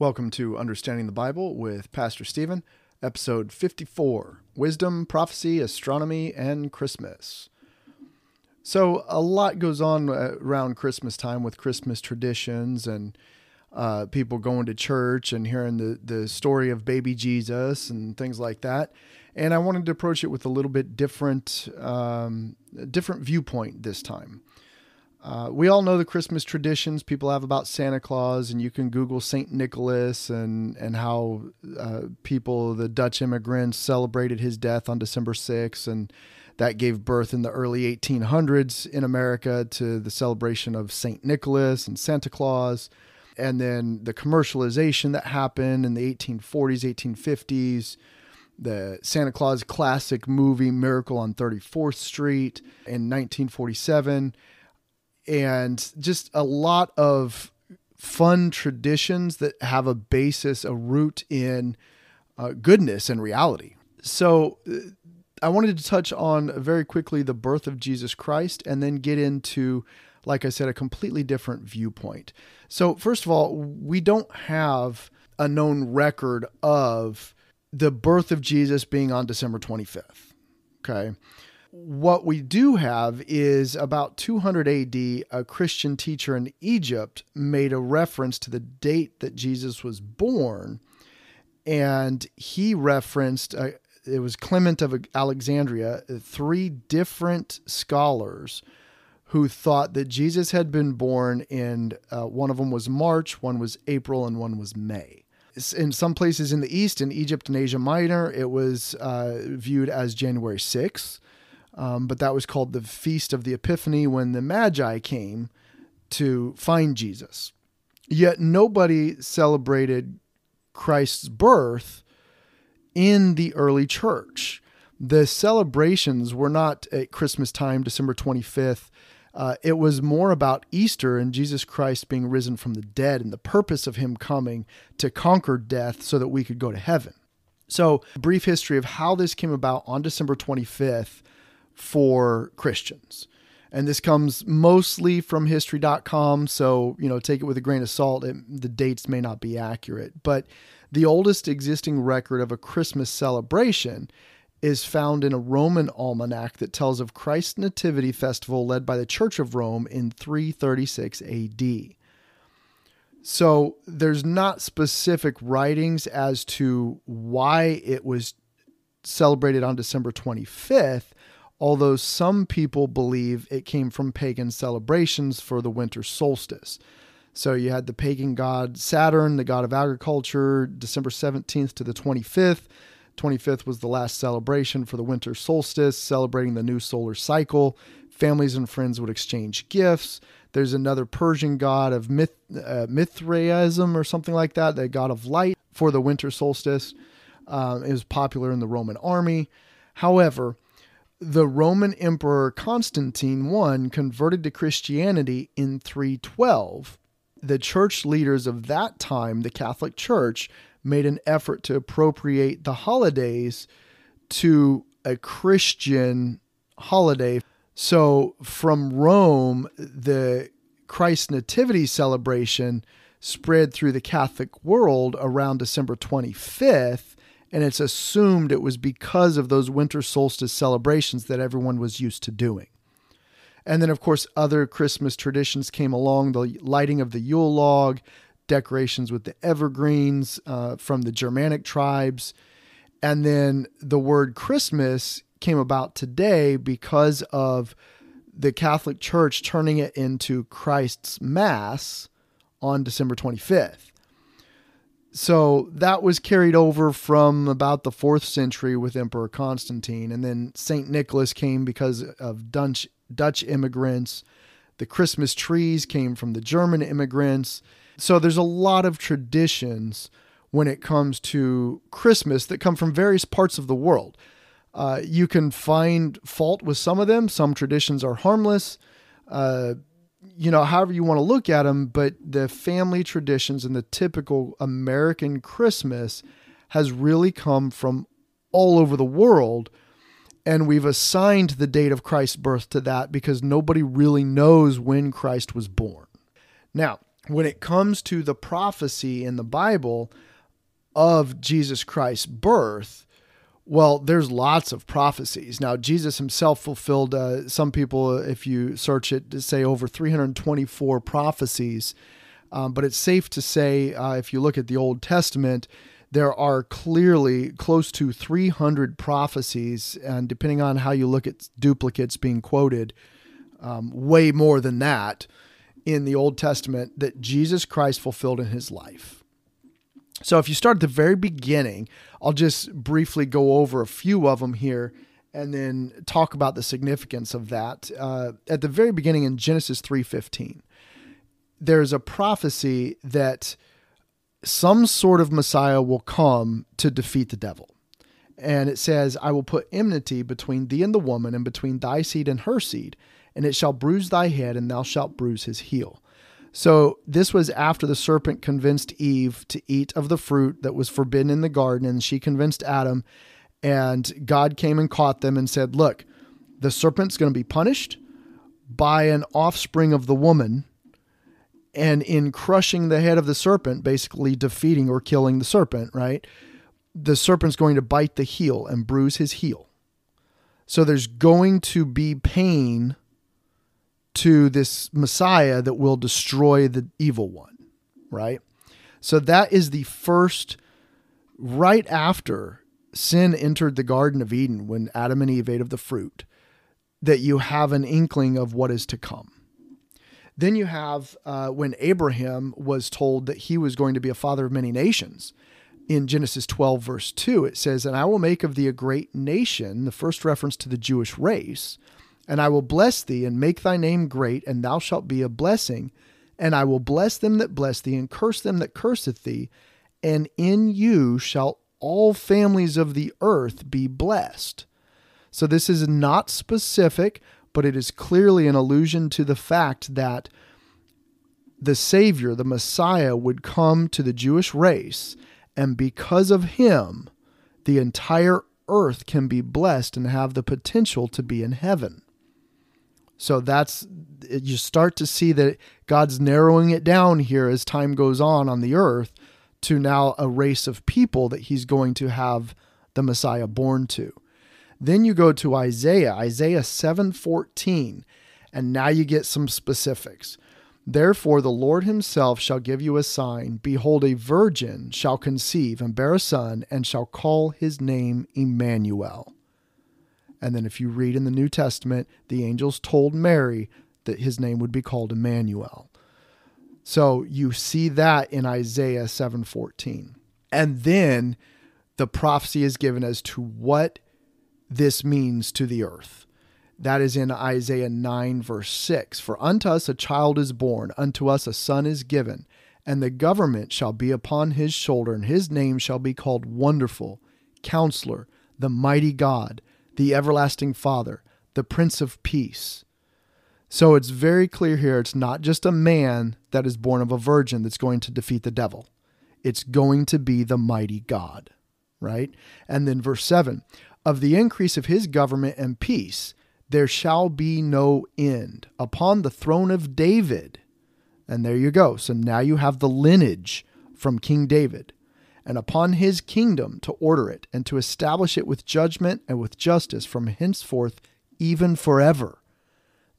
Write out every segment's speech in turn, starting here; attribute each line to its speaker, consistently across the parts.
Speaker 1: Welcome to Understanding the Bible with Pastor Steven, episode 54 Wisdom, Prophecy, Astronomy, and Christmas. So, a lot goes on uh, around Christmas time with Christmas traditions and uh, people going to church and hearing the, the story of baby Jesus and things like that. And I wanted to approach it with a little bit different, um, different viewpoint this time. Uh, we all know the Christmas traditions people have about Santa Claus, and you can Google Saint Nicholas and and how uh, people, the Dutch immigrants, celebrated his death on December 6th, and that gave birth in the early 1800s in America to the celebration of Saint Nicholas and Santa Claus, and then the commercialization that happened in the 1840s, 1850s. The Santa Claus classic movie Miracle on 34th Street in 1947 and just a lot of fun traditions that have a basis, a root in uh, goodness and reality. So, uh, I wanted to touch on very quickly the birth of Jesus Christ and then get into, like I said, a completely different viewpoint. So, first of all, we don't have a known record of the birth of Jesus being on December 25th. Okay what we do have is about 200 AD, a Christian teacher in Egypt made a reference to the date that Jesus was born. And he referenced, uh, it was Clement of Alexandria, three different scholars who thought that Jesus had been born in uh, one of them was March, one was April, and one was May. In some places in the East, in Egypt and Asia Minor, it was uh, viewed as January 6th. Um, but that was called the Feast of the Epiphany when the Magi came to find Jesus. Yet nobody celebrated Christ's birth in the early church. The celebrations were not at Christmas time, December 25th. Uh, it was more about Easter and Jesus Christ being risen from the dead and the purpose of him coming to conquer death so that we could go to heaven. So, brief history of how this came about on December 25th for Christians. And this comes mostly from history.com, so, you know, take it with a grain of salt. It, the dates may not be accurate, but the oldest existing record of a Christmas celebration is found in a Roman almanac that tells of Christ's Nativity festival led by the Church of Rome in 336 AD. So there's not specific writings as to why it was celebrated on December 25th, although some people believe it came from pagan celebrations for the winter solstice. So you had the pagan god Saturn, the god of agriculture, December 17th to the 25th. 25th was the last celebration for the winter solstice, celebrating the new solar cycle. Families and friends would exchange gifts. There's another Persian god of Myth, uh, Mithraism or something like that, the god of light for the winter solstice. Uh, it was popular in the Roman army. However, the Roman Emperor Constantine I converted to Christianity in 312. The church leaders of that time, the Catholic Church, made an effort to appropriate the holidays to a Christian holiday. So from Rome, the Christ Nativity celebration spread through the Catholic world around December 25th and it's assumed it was because of those winter solstice celebrations that everyone was used to doing. And then, of course, other Christmas traditions came along the lighting of the Yule log, decorations with the evergreens uh, from the Germanic tribes. And then the word Christmas came about today because of the Catholic Church turning it into Christ's Mass on December 25th. So that was carried over from about the fourth century with Emperor Constantine. And then St. Nicholas came because of Dutch, Dutch immigrants. The Christmas trees came from the German immigrants. So there's a lot of traditions when it comes to Christmas that come from various parts of the world. Uh, you can find fault with some of them. Some traditions are harmless. Uh, you know, however you want to look at them, but the family traditions and the typical American Christmas has really come from all over the world. And we've assigned the date of Christ's birth to that because nobody really knows when Christ was born. Now, when it comes to the prophecy in the Bible of Jesus Christ's birth, well, there's lots of prophecies. Now, Jesus himself fulfilled, uh, some people, if you search it, to say over 324 prophecies. Um, but it's safe to say, uh, if you look at the Old Testament, there are clearly close to 300 prophecies, and depending on how you look at duplicates being quoted, um, way more than that in the Old Testament that Jesus Christ fulfilled in his life. So if you start at the very beginning, I'll just briefly go over a few of them here and then talk about the significance of that. Uh, at the very beginning in Genesis 3:15, there's a prophecy that some sort of Messiah will come to defeat the devil. And it says, I will put enmity between thee and the woman, and between thy seed and her seed, and it shall bruise thy head, and thou shalt bruise his heel. So, this was after the serpent convinced Eve to eat of the fruit that was forbidden in the garden, and she convinced Adam. And God came and caught them and said, Look, the serpent's going to be punished by an offspring of the woman and in crushing the head of the serpent, basically defeating or killing the serpent, right? The serpent's going to bite the heel and bruise his heel. So there's going to be pain to this Messiah that will destroy the evil one, right? So that is the first, right after sin entered the Garden of Eden, when Adam and Eve ate of the fruit, that you have an inkling of what is to come. Then you have uh, when Abraham was told that he was going to be a father of many nations. In Genesis 12, verse 2, it says, And I will make of thee a great nation, the first reference to the Jewish race, and I will bless thee and make thy name great, and thou shalt be a blessing. And I will bless them that bless thee, and curse them that curseth thee. And in you shall all families of the earth be blessed. So this is not specific, but it is clearly an allusion to the fact that the Savior, the Messiah, would come to the Jewish race, and because of him, the entire earth can be blessed and have the potential to be in heaven. So that's, you start to see that God's narrowing it down here as time goes on on the earth to now a race of people that he's going to have the Messiah born to. Then you go to Isaiah, Isaiah 7:14, and now you get some specifics. Therefore the Lord himself shall give you a sign, behold a virgin shall conceive and bear a son and shall call his name Emmanuel. And then if you read in the New Testament, the angels told Mary that his name would be called Emmanuel. So you see that in Isaiah 7:14. And then the prophecy is given as to what this means to the earth. That is in Isaiah 9, verse 6. For unto us a child is born, unto us a son is given, and the government shall be upon his shoulder, and his name shall be called Wonderful, Counselor, the Mighty God, the Everlasting Father, the Prince of Peace. So it's very clear here it's not just a man that is born of a virgin that's going to defeat the devil, it's going to be the mighty God, right? And then verse 7 of the increase of his government and peace, there shall be no end upon the throne of David. And there you go. So now you have the lineage from King David, and upon his kingdom to order it and to establish it with judgment and with justice from henceforth, even forever.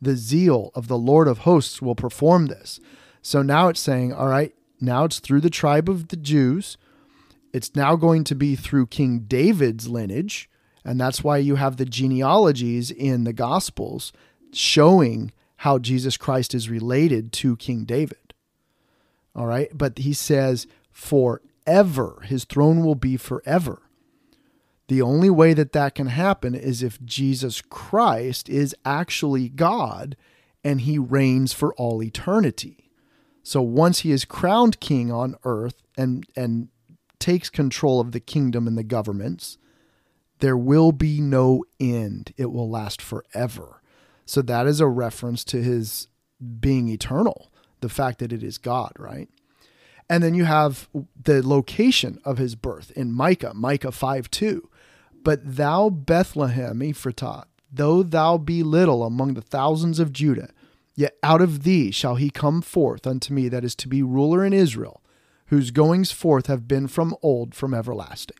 Speaker 1: The zeal of the Lord of hosts will perform this. So now it's saying, all right, now it's through the tribe of the Jews. It's now going to be through King David's lineage and that's why you have the genealogies in the Gospels showing how Jesus Christ is related to King David. All right. But he says, forever, his throne will be forever. The only way that that can happen is if Jesus Christ is actually God and he reigns for all eternity. So once he is crowned king on earth and, and takes control of the kingdom and the governments, there will be no end. It will last forever. So that is a reference to his being eternal, the fact that it is God, right? And then you have the location of his birth in Micah, Micah 5 2. But thou, Bethlehem Ephratah, though thou be little among the thousands of Judah, Yet out of thee shall he come forth unto me that is to be ruler in Israel, whose goings forth have been from old, from everlasting.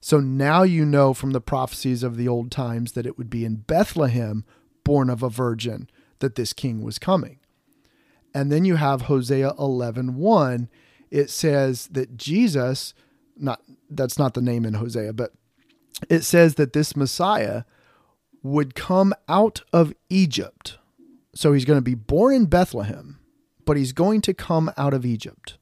Speaker 1: So now you know from the prophecies of the old times that it would be in Bethlehem, born of a virgin, that this king was coming. And then you have Hosea 11 1. It says that Jesus, not that's not the name in Hosea, but it says that this Messiah would come out of Egypt. So he's going to be born in Bethlehem, but he's going to come out of Egypt.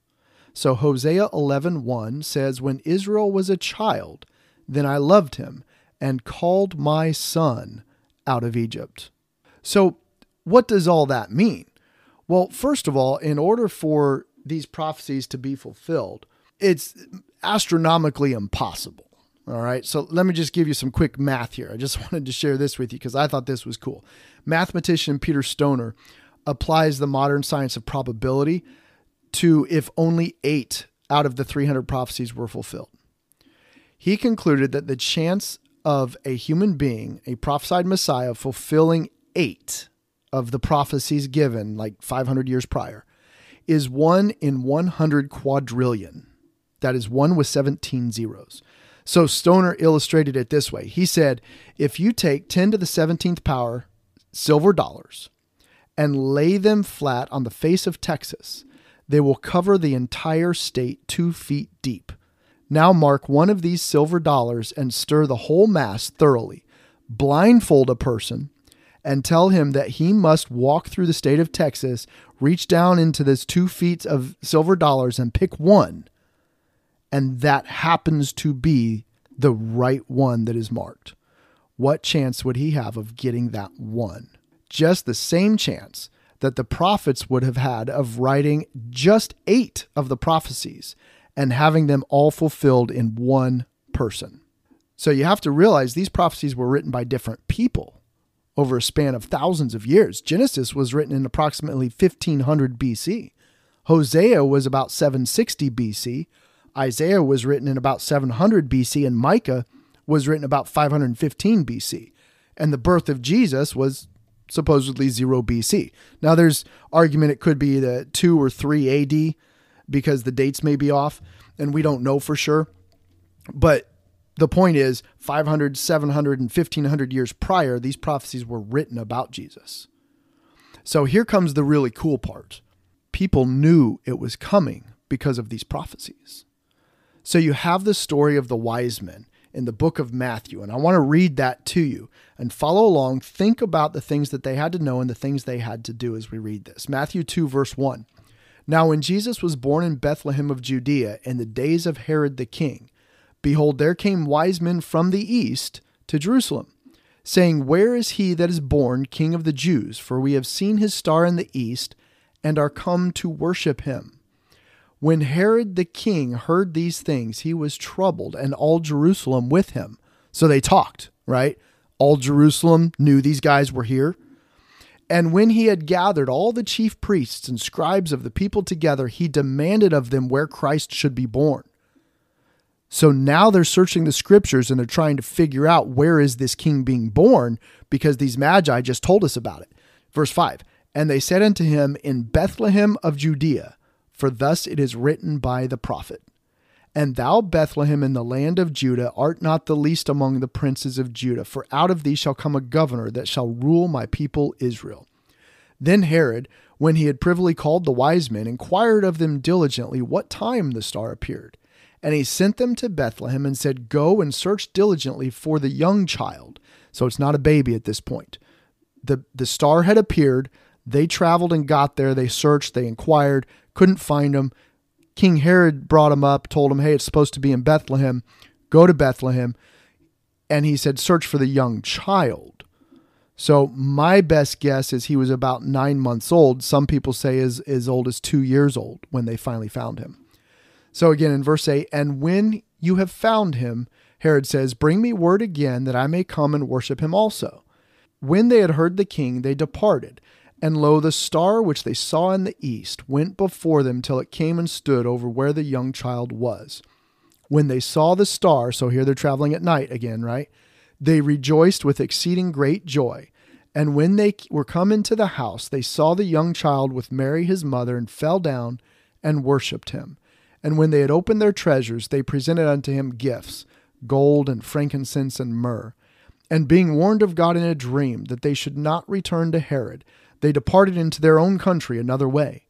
Speaker 1: So Hosea 11:1 says when Israel was a child, then I loved him and called my son out of Egypt. So what does all that mean? Well, first of all, in order for these prophecies to be fulfilled, it's astronomically impossible. All right. So let me just give you some quick math here. I just wanted to share this with you because I thought this was cool. Mathematician Peter Stoner applies the modern science of probability to if only eight out of the 300 prophecies were fulfilled. He concluded that the chance of a human being, a prophesied Messiah, fulfilling eight of the prophecies given like 500 years prior is one in 100 quadrillion. That is one with 17 zeros. So Stoner illustrated it this way. He said, if you take 10 to the 17th power silver dollars and lay them flat on the face of Texas, they will cover the entire state two feet deep. Now mark one of these silver dollars and stir the whole mass thoroughly. Blindfold a person and tell him that he must walk through the state of Texas, reach down into this two feet of silver dollars and pick one. And that happens to be the right one that is marked. What chance would he have of getting that one? Just the same chance that the prophets would have had of writing just eight of the prophecies and having them all fulfilled in one person. So you have to realize these prophecies were written by different people over a span of thousands of years. Genesis was written in approximately 1500 BC. Hosea was about 760 BC. Isaiah was written in about 700 BC, and Micah was written about 515 BC. And the birth of Jesus was supposedly 0 BC. Now, there's argument it could be the 2 or 3 AD because the dates may be off, and we don't know for sure. But the point is 500 700 and 1500 years prior these prophecies were written about jesus. So here comes the really cool part. People knew it was coming because of these prophecies. So you have the story of the wise men in the book of matthew and i want to read that to you and follow along. Think about the things that they had to know and the things they had to do as we read this. Matthew 2 verse 1 now when jesus was born in bethlehem of judea in the days of herod the king Behold, there came wise men from the east to Jerusalem, saying, Where is he that is born King of the Jews? For we have seen his star in the east, and are come to worship him. When Herod the king heard these things, he was troubled, and all Jerusalem with him. So they talked, right? All Jerusalem knew these guys were here. And when he had gathered all the chief priests and scribes of the people together, he demanded of them where Christ should be born. So now they're searching the scriptures and they're trying to figure out where is this king being born because these magi just told us about it. Verse 5 And they said unto him, In Bethlehem of Judea, for thus it is written by the prophet. And thou, Bethlehem, in the land of Judah, art not the least among the princes of Judah, for out of thee shall come a governor that shall rule my people Israel. Then Herod, when he had privily called the wise men, inquired of them diligently what time the star appeared. And he sent them to Bethlehem and said, Go and search diligently for the young child. So it's not a baby at this point. The, the star had appeared. They traveled and got there. They searched, they inquired, couldn't find him. King Herod brought him up, told him, Hey, it's supposed to be in Bethlehem. Go to Bethlehem. And he said, Search for the young child. So my best guess is he was about nine months old. Some people say as, as old as two years old when they finally found him. So again in verse 8, and when you have found him, Herod says, Bring me word again that I may come and worship him also. When they had heard the king, they departed. And lo, the star which they saw in the east went before them till it came and stood over where the young child was. When they saw the star, so here they're traveling at night again, right? They rejoiced with exceeding great joy. And when they were come into the house, they saw the young child with Mary his mother, and fell down and worshipped him. And when they had opened their treasures, they presented unto him gifts gold and frankincense and myrrh. And being warned of God in a dream that they should not return to Herod, they departed into their own country another way.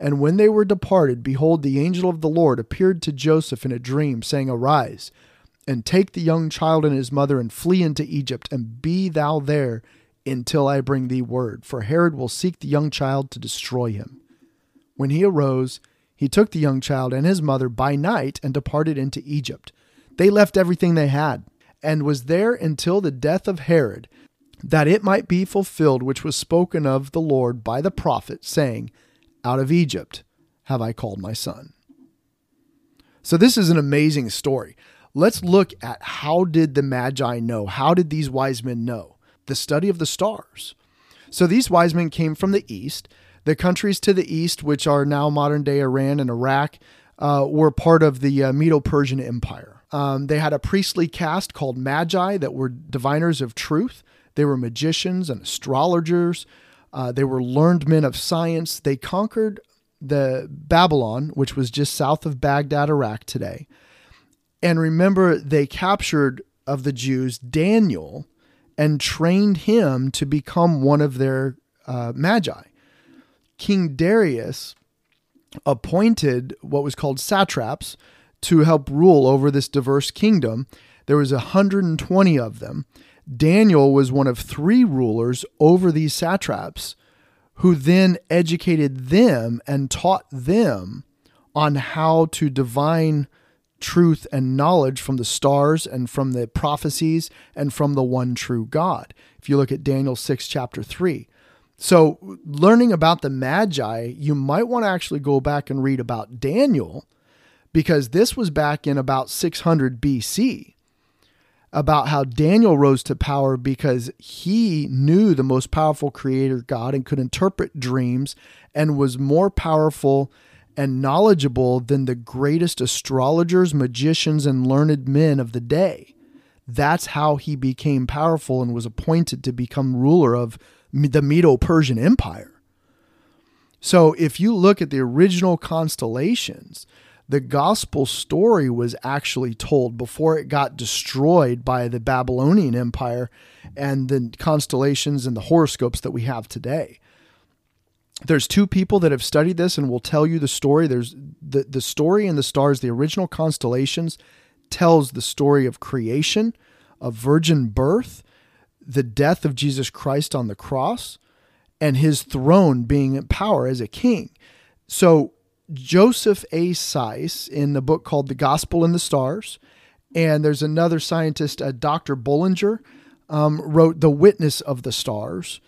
Speaker 1: And when they were departed, behold, the angel of the Lord appeared to Joseph in a dream, saying, Arise, and take the young child and his mother, and flee into Egypt, and be thou there until I bring thee word, for Herod will seek the young child to destroy him. When he arose, he took the young child and his mother by night and departed into Egypt. They left everything they had, and was there until the death of Herod, that it might be fulfilled which was spoken of the Lord by the prophet, saying, Out of Egypt have I called my son. So this is an amazing story. Let's look at how did the Magi know? How did these wise men know? The study of the stars. So these wise men came from the east. The countries to the east, which are now modern day Iran and Iraq, uh, were part of the uh, Medo Persian Empire. Um, they had a priestly caste called Magi that were diviners of truth. They were magicians and astrologers. Uh, they were learned men of science. They conquered the Babylon, which was just south of Baghdad, Iraq today. And remember, they captured of the Jews Daniel and trained him to become one of their uh, magi. King Darius appointed what was called satraps, to help rule over this diverse kingdom. There was 120 of them. Daniel was one of three rulers over these satraps who then educated them and taught them on how to divine truth and knowledge from the stars and from the prophecies and from the one true God. If you look at Daniel 6, chapter 3. So, learning about the Magi, you might want to actually go back and read about Daniel because this was back in about 600 BC about how Daniel rose to power because he knew the most powerful creator God and could interpret dreams and was more powerful and knowledgeable than the greatest astrologers, magicians, and learned men of the day. That's how he became powerful and was appointed to become ruler of the Medo Persian Empire. So, if you look at the original constellations, the gospel story was actually told before it got destroyed by the Babylonian Empire and the constellations and the horoscopes that we have today. There's two people that have studied this and will tell you the story. There's the, the story in the stars, the original constellations, tells the story of creation, of virgin birth, the death of Jesus Christ on the cross, and his throne being in power as a king. So Joseph A. Seiss in the book called The Gospel in the Stars. And there's another scientist, uh, Dr. Bullinger, um, wrote The Witness of the Stars.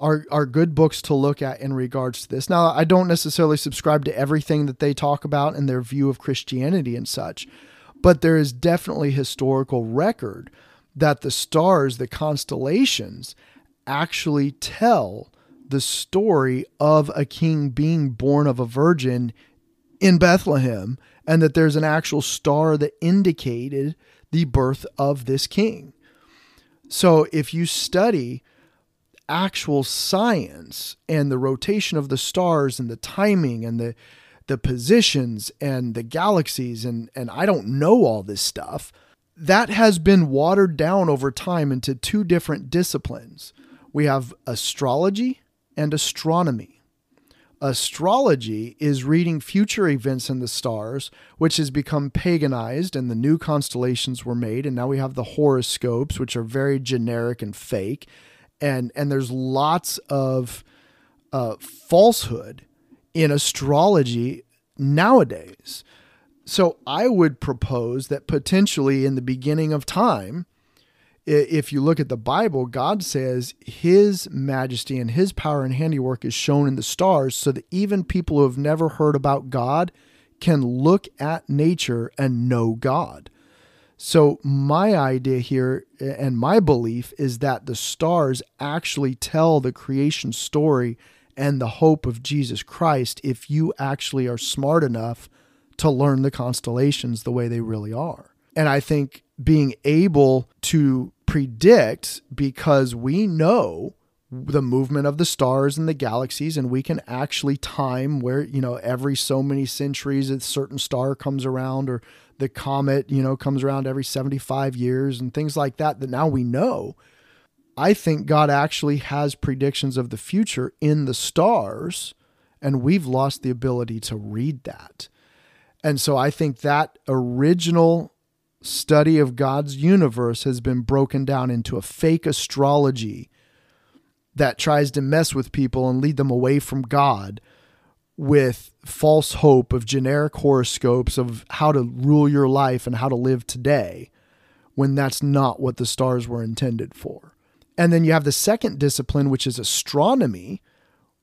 Speaker 1: Are, are good books to look at in regards to this. Now, I don't necessarily subscribe to everything that they talk about in their view of Christianity and such, but there is definitely historical record that the stars, the constellations, actually tell the story of a king being born of a virgin in Bethlehem and that there's an actual star that indicated the birth of this king. So if you study actual science and the rotation of the stars and the timing and the the positions and the galaxies and and I don't know all this stuff that has been watered down over time into two different disciplines. We have astrology and astronomy. Astrology is reading future events in the stars, which has become paganized, and the new constellations were made. And now we have the horoscopes, which are very generic and fake. And, and there's lots of uh, falsehood in astrology nowadays. So I would propose that potentially in the beginning of time, if you look at the Bible, God says his majesty and his power and handiwork is shown in the stars so that even people who have never heard about God can look at nature and know God. So, my idea here and my belief is that the stars actually tell the creation story and the hope of Jesus Christ if you actually are smart enough to learn the constellations the way they really are. And I think being able to predict because we know the movement of the stars and the galaxies and we can actually time where you know every so many centuries a certain star comes around or the comet you know comes around every 75 years and things like that that now we know i think god actually has predictions of the future in the stars and we've lost the ability to read that and so i think that original study of god's universe has been broken down into a fake astrology that tries to mess with people and lead them away from God with false hope of generic horoscopes of how to rule your life and how to live today when that's not what the stars were intended for. And then you have the second discipline, which is astronomy,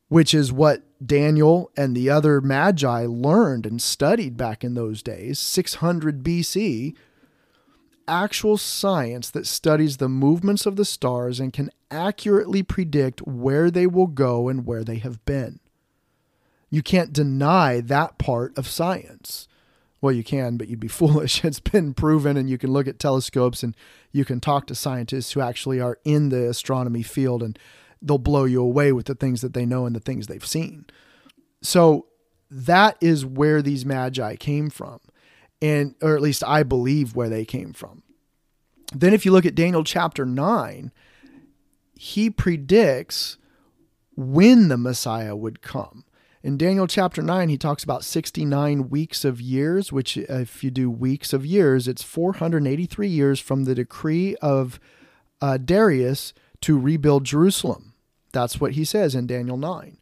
Speaker 1: which is what Daniel and the other magi learned and studied back in those days, 600 BC, actual science that studies the movements of the stars and can accurately predict where they will go and where they have been. You can't deny that part of science. Well, you can, but you'd be foolish. It's been proven, and you can look at telescopes and you can talk to scientists who actually are in the astronomy field, and they'll blow you away with the things that they know and the things they've seen. So, that is where these magi came from and or at least I believe where they came from. Then if you look at Daniel chapter 9, he predicts when the Messiah would come. In Daniel chapter 9, he talks about 69 weeks of years, which, if you do weeks of years, it's 483 years from the decree of uh, Darius to rebuild Jerusalem. That's what he says in Daniel 9.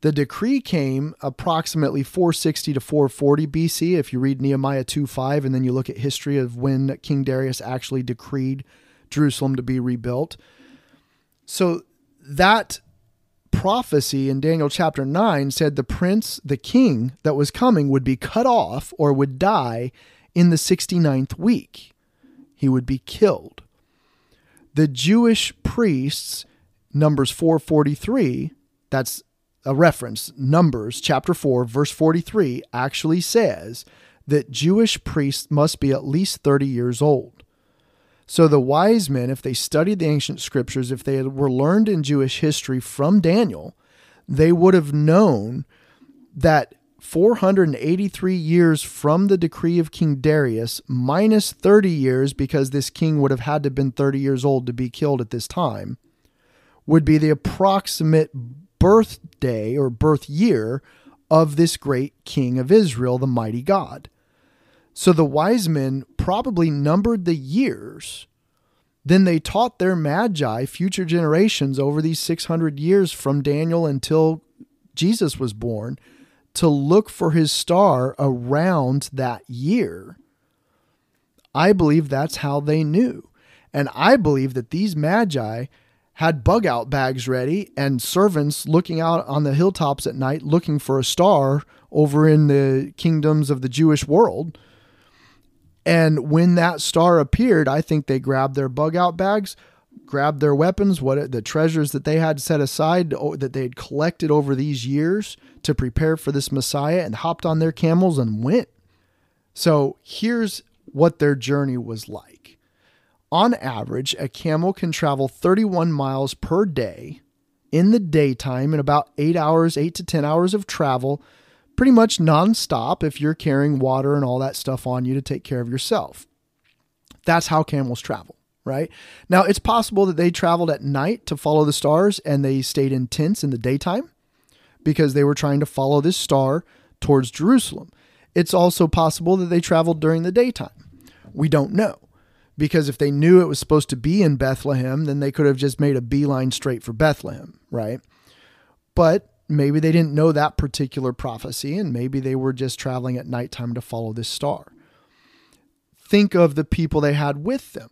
Speaker 1: The decree came approximately 460 to 440 BC. If you read Nehemiah 2 5, and then you look at history of when King Darius actually decreed Jerusalem to be rebuilt. So that prophecy in Daniel chapter 9 said the prince, the king that was coming, would be cut off or would die in the 69th week. He would be killed. The Jewish priests, Numbers 443, that's a reference, Numbers chapter 4, verse 43, actually says that Jewish priests must be at least 30 years old. So the wise men, if they studied the ancient scriptures, if they were learned in Jewish history from Daniel, they would have known that 483 years from the decree of King Darius, minus 30 years, because this king would have had to have been 30 years old to be killed at this time, would be the approximate birthday or birth year of this great king of Israel, the mighty God. So the wise men probably numbered the years. Then they taught their magi, future generations, over these 600 years from Daniel until Jesus was born, to look for his star around that year. I believe that's how they knew. And I believe that these magi had bug out bags ready and servants looking out on the hilltops at night looking for a star over in the kingdoms of the Jewish world. And when that star appeared, I think they grabbed their bug out bags, grabbed their weapons, what the treasures that they had set aside that they had collected over these years to prepare for this Messiah and hopped on their camels and went. So here's what their journey was like on average, a camel can travel 31 miles per day in the daytime in about eight hours, eight to 10 hours of travel, pretty much nonstop if you're carrying water and all that stuff on you to take care of yourself. That's how camels travel, right? Now, it's possible that they traveled at night to follow the stars and they stayed in tents in the daytime because they were trying to follow this star towards Jerusalem. It's also possible that they traveled during the daytime. We don't know because if they knew it was supposed to be in Bethlehem, then they could have just made a beeline straight for Bethlehem, right? But maybe they didn't know that particular prophecy, and maybe they were just traveling at nighttime to follow this star. Think of the people they had with them.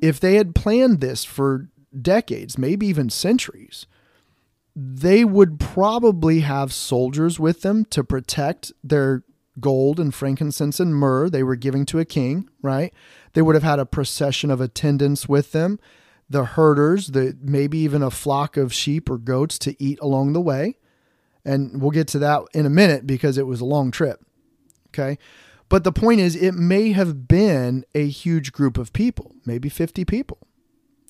Speaker 1: If they had planned this for decades, maybe even centuries, they would probably have soldiers with them to protect their gold and frankincense and myrrh they were giving to a king, right? They would have had a procession of attendants with them, the herders, the maybe even a flock of sheep or goats to eat along the way. And we'll get to that in a minute because it was a long trip. Okay. But the point is, it may have been a huge group of people, maybe 50 people.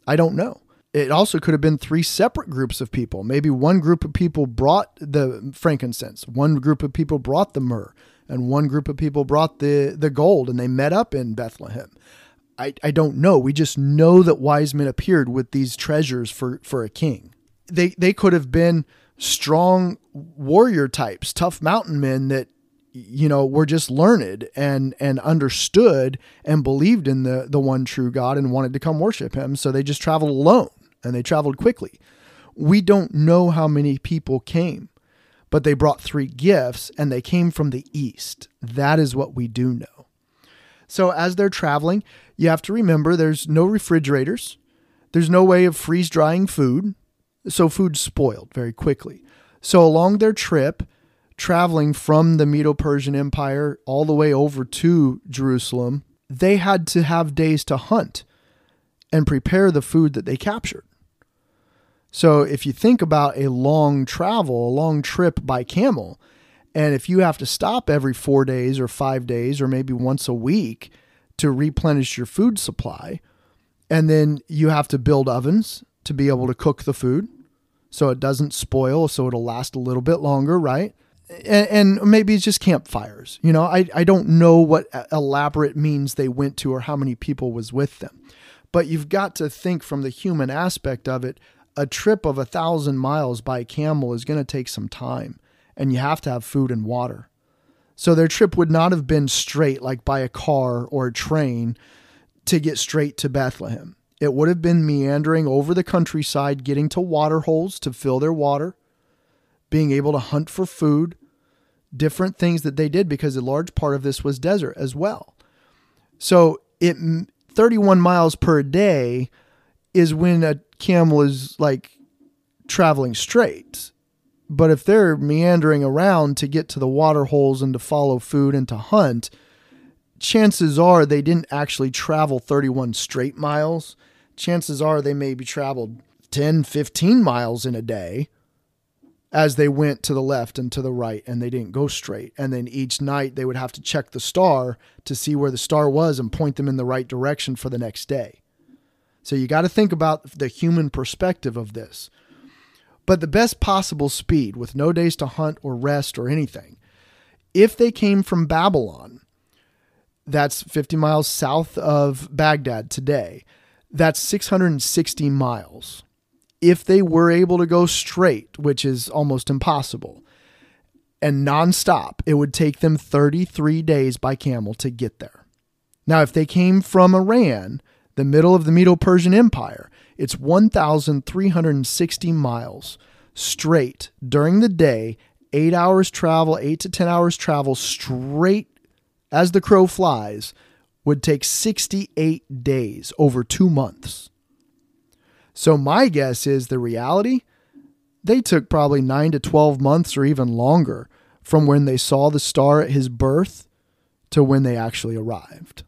Speaker 1: I don't know. It also could have been three separate groups of people. Maybe one group of people brought the frankincense, one group of people brought the myrrh, and one group of people brought the, the gold, and they met up in Bethlehem. I, I don't know. We just know that wise men appeared with these treasures for, for a king. They, they could have been strong warrior types, tough mountain men that you know were just learned and and understood and believed in the the one true God and wanted to come worship him so they just traveled alone and they traveled quickly we don't know how many people came but they brought three gifts and they came from the east. That is what we do know. So as they're traveling you have to remember there's no refrigerators. There's no way of freeze drying food. So food's spoiled very quickly. So along their trip traveling from the Medo Persian Empire all the way over to Jerusalem, they had to have days to hunt and prepare the food that they captured. So if you think about a long travel, a long trip by camel, and if you have to stop every four days or five days or maybe once a week to replenish your food supply, and then you have to build ovens to be able to cook the food so it doesn't spoil, so it'll last a little bit longer, right? and, and, maybe it's just campfires. You know, I, I don't know what elaborate means they went to or how many people was with them. But you've got to think from the human aspect of it. A trip of a thousand miles by camel is going to take some time, and you have to have food and water. So their trip would not have been straight like by a car or a train to get straight to Bethlehem. It would have been meandering over the countryside, getting to water holes to fill their water being able to hunt for food, different things that they did because a large part of this was desert as well. So it 31 miles per day is when a camel is like traveling straight. But if they're meandering around to get to the water holes and to follow food and to hunt, chances are they didn't actually travel 31 straight miles. Chances are they maybe traveled 10, 15 miles in a day as they went to the left and to the right and they didn't go straight. And then each night they would have to check the star to see where the star was and point them in the right direction for the next day. So you got to think about the human perspective of this. But the best possible speed with no days to hunt or rest or anything. If they came from Babylon, that's 50 miles south of Baghdad today, that's 660 miles if they were able to go straight, which is almost impossible, and nonstop, it would take them 33 days by camel to get there. Now, if they came from Iran, the middle of the Medo Persian Empire, it's 1,360 miles straight during the day, eight hours travel, eight to 10 hours travel straight as the crow flies, would take 68 days over two months. So my guess is the reality, they took probably 9 to 12 months or even longer from when they saw the star at his birth to when they actually arrived.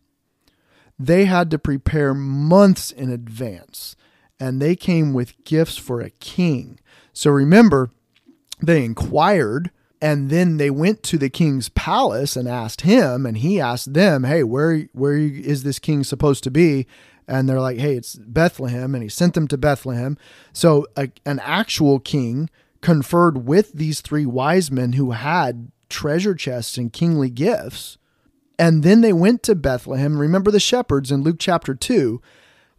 Speaker 1: They had to prepare months in advance, and they came with gifts for a king. So remember, they inquired and then they went to the king's palace and asked him and he asked them hey where where is this king supposed to be and they're like, hey, it's Bethlehem, and he sent them to Bethlehem. So a, an actual king conferred with these three wise men who had treasure chests and kingly gifts. And then they went to Bethlehem. Remember the shepherds in Luke chapter 2,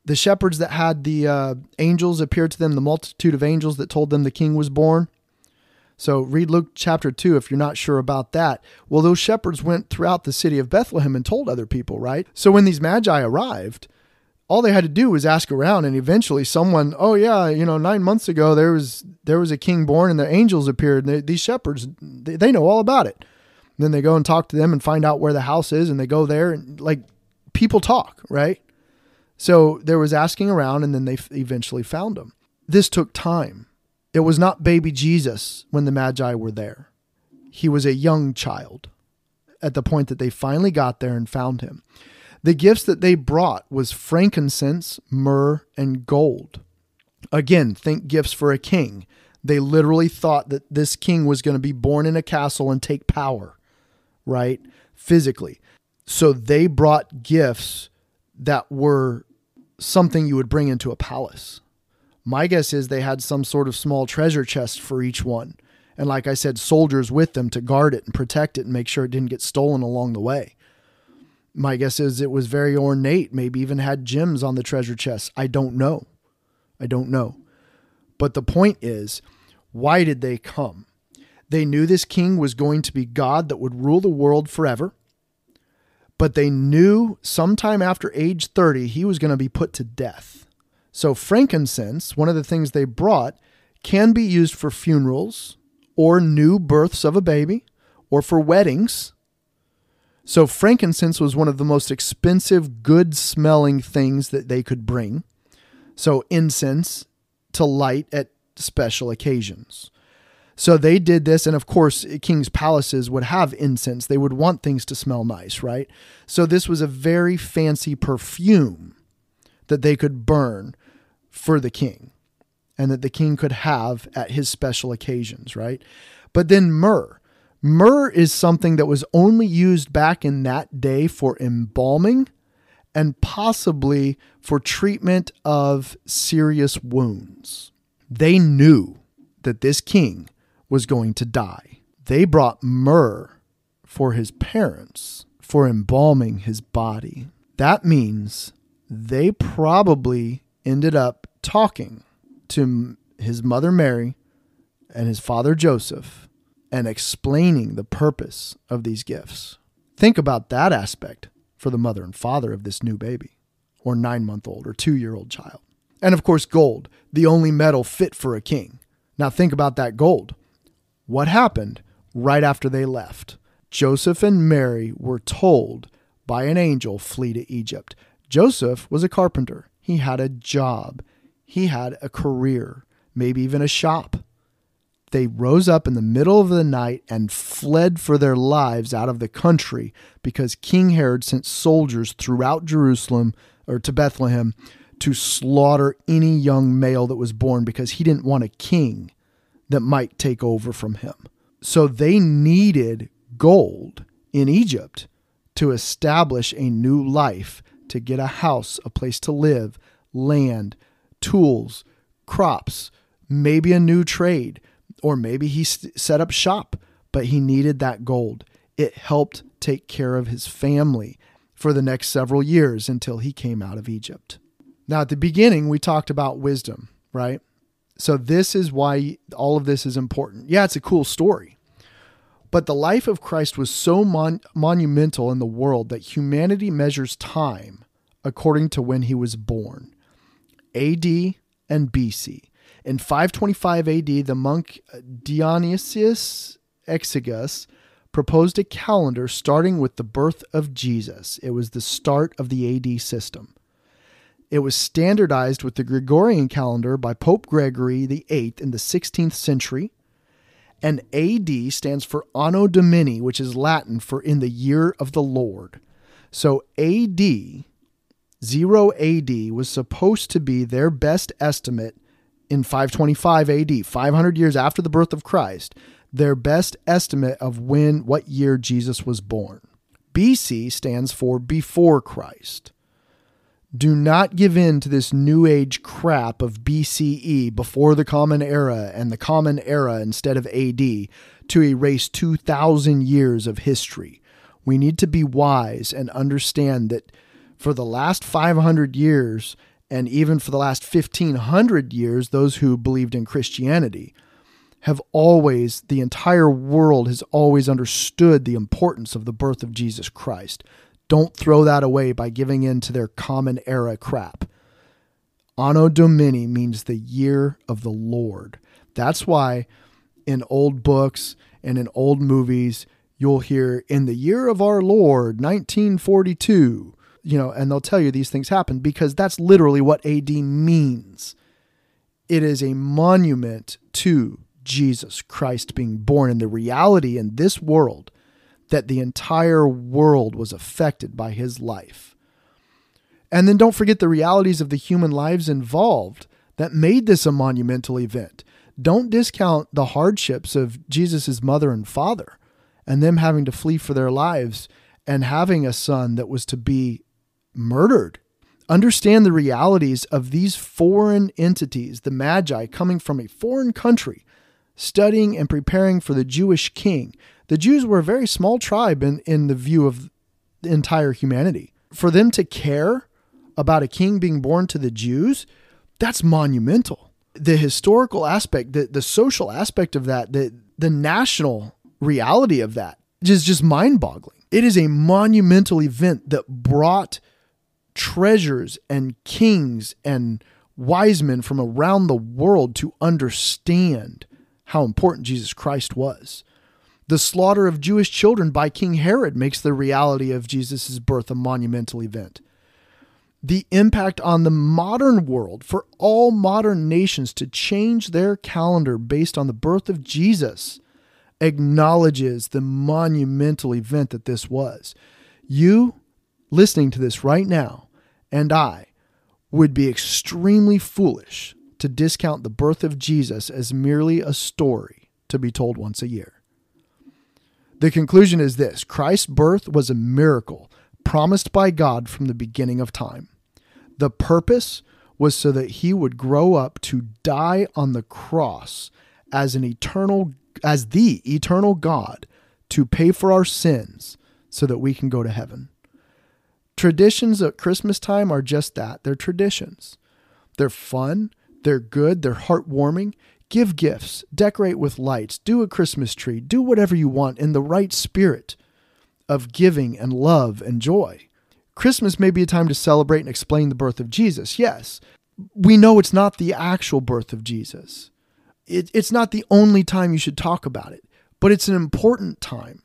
Speaker 1: the shepherds that had the uh, angels appear to them, the multitude of angels that told them the king was born. So read Luke chapter 2 if you're not sure about that. Well, those shepherds went throughout the city of Bethlehem and told other people, right? So when these magi arrived, all they had to do was ask around and eventually someone oh yeah you know nine months ago there was there was a king born and the angels appeared and they, these shepherds they, they know all about it and then they go and talk to them and find out where the house is and they go there and like people talk right? So there was asking around and then they eventually found him this took time. It was not baby jesus when the magi were there. He was a young child at the point that they finally got there and found him. The gifts that they brought was frankincense, myrrh, and gold. Again, think gifts for a king. They literally thought that this king was going to be born in a castle and take power, right? Physically. So they brought gifts that were something you would bring into a palace. My guess is they had some sort of small treasure chest for each one. And like I said, soldiers with them to guard it and protect it and make sure it didn't get stolen along the way. My guess is it was very ornate, maybe even had gems on the treasure chest. I don't know. I don't know. But the point is, why did they come? They knew this king was going to be God that would rule the world forever. But they knew sometime after age 30, he was going to be put to death. So, frankincense, one of the things they brought, can be used for funerals or new births of a baby or for weddings. So, frankincense was one of the most expensive, good smelling things that they could bring. So, incense to light at special occasions. So they did this, and of course, king's palaces would have incense. They would want things to smell nice, right? So this was a very fancy perfume that they could burn for the king and that the king could have at his special occasions, right? But then myrrh. Myrrh is something that was only used back in that day for embalming and possibly for treatment of serious wounds. They knew that this king was going to die. They brought myrrh for his parents for embalming his body. That means they probably ended up talking to his mother Mary and his father Joseph and explaining the purpose of these gifts. Think about that aspect for the mother and father of this new baby, or nine month old or two year old child. And of course, gold, the only metal fit for a king. Now, think about that gold. What happened right after they left? Joseph and Mary were told by an angel, flee to Egypt. Joseph was a carpenter. He had a job. He had a career, maybe even a shop. They rose up in the middle of the night and fled for their lives out of the country because King Herod sent soldiers throughout Jerusalem or to Bethlehem to slaughter any young male that was born because he didn't want a king that might take over from him. So they needed gold in Egypt to establish a new life, to get a house, a place to live, land, tools, crops, maybe a new trade, or maybe he set up shop, but he needed that gold. It helped take care of his family for the next several years until he came out of Egypt. Now, at the beginning, we talked about wisdom, right? So this is why all of this is important. Yeah, it's a cool story. But the life of Christ was so mon- monumental in the world that humanity measures time according to when he was born AD and BC. In 525 AD, the monk Dionysius Exiguus proposed a calendar starting with the birth of Jesus. It was the start of the AD system. It was standardized with the Gregorian calendar by Pope Gregory VIII in the 16th century. And AD stands for Anno Domini, which is Latin for in the year of the Lord. So AD, 0 AD, was supposed to be their best estimate in 525 AD, 500 years after the birth of Christ, their best estimate of when, what year Jesus was born. BC stands for before Christ. Do not give in to this new age crap of BCE before the Common Era and the Common Era instead of AD to erase 2,000 years of history. We need to be wise and understand that for the last 500 years and even for the last 1500 years, those who believed in Christianity have always, the entire world has always understood the importance of the birth of Jesus Christ. Don't throw that away by giving in to their common era crap. Anno Domini means the year of the Lord. That's why in old books and in old movies, you'll hear in the year of our Lord, 1942, you know, and they'll tell you these things happened because that's literally what AD means. It is a monument to Jesus Christ being born and the reality in this world that the entire world was affected by his life. And then don't forget the realities of the human lives involved that made this a monumental event. Don't discount the hardships of Jesus' mother and father and them having to flee for their lives and having a son that was to be murdered. understand the realities of these foreign entities, the Magi coming from a foreign country, studying and preparing for the Jewish king. The Jews were a very small tribe in, in the view of the entire humanity. For them to care about a king being born to the Jews, that's monumental. The historical aspect, the, the social aspect of that, the, the national reality of that is just mind boggling. It is a monumental event that brought treasures and kings and wise men from around the world to understand how important Jesus Christ was. The slaughter of Jewish children by King Herod makes the reality of Jesus' birth a monumental event. The impact on the modern world for all modern nations to change their calendar based on the birth of Jesus acknowledges the monumental event that this was. You listening to this right now and I would be extremely foolish to discount the birth of Jesus as merely a story to be told once a year. The conclusion is this Christ's birth was a miracle promised by God from the beginning of time. The purpose was so that he would grow up to die on the cross as an eternal as the eternal God to pay for our sins so that we can go to heaven. Traditions at Christmas time are just that. They're traditions. They're fun, they're good, they're heartwarming. Give gifts, decorate with lights, do a Christmas tree, do whatever you want in the right spirit of giving and love and joy. Christmas may be a time to celebrate and explain the birth of Jesus, yes. We know it's not the actual birth of Jesus it, it's not the only time you should talk about it, but it's an important time.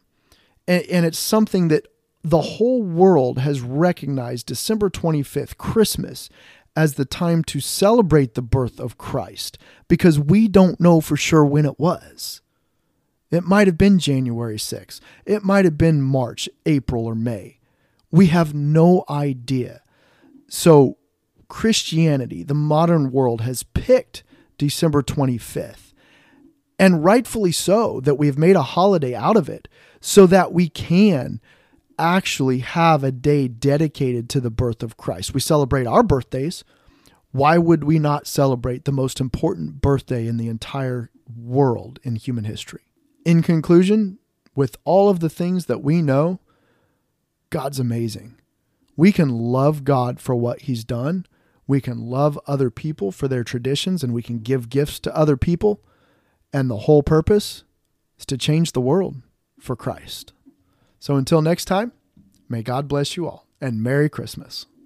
Speaker 1: And, and it's something that the whole world has recognized December 25th, Christmas, as the time to celebrate the birth of Christ because we don't know for sure when it was. It might have been January 6th. It might have been March, April, or May. We have no idea. So, Christianity, the modern world, has picked December 25th. And rightfully so, that we've made a holiday out of it so that we can actually have a day dedicated to the birth of Christ. We celebrate our birthdays. Why would we not celebrate the most important birthday in the entire world in human history? In conclusion, with all of the things that we know, God's amazing. We can love God for what he's done we can love other people for their traditions and we can give gifts to other people. And the whole purpose is to change the world for Christ. So until next time, may God bless you all and Merry Christmas.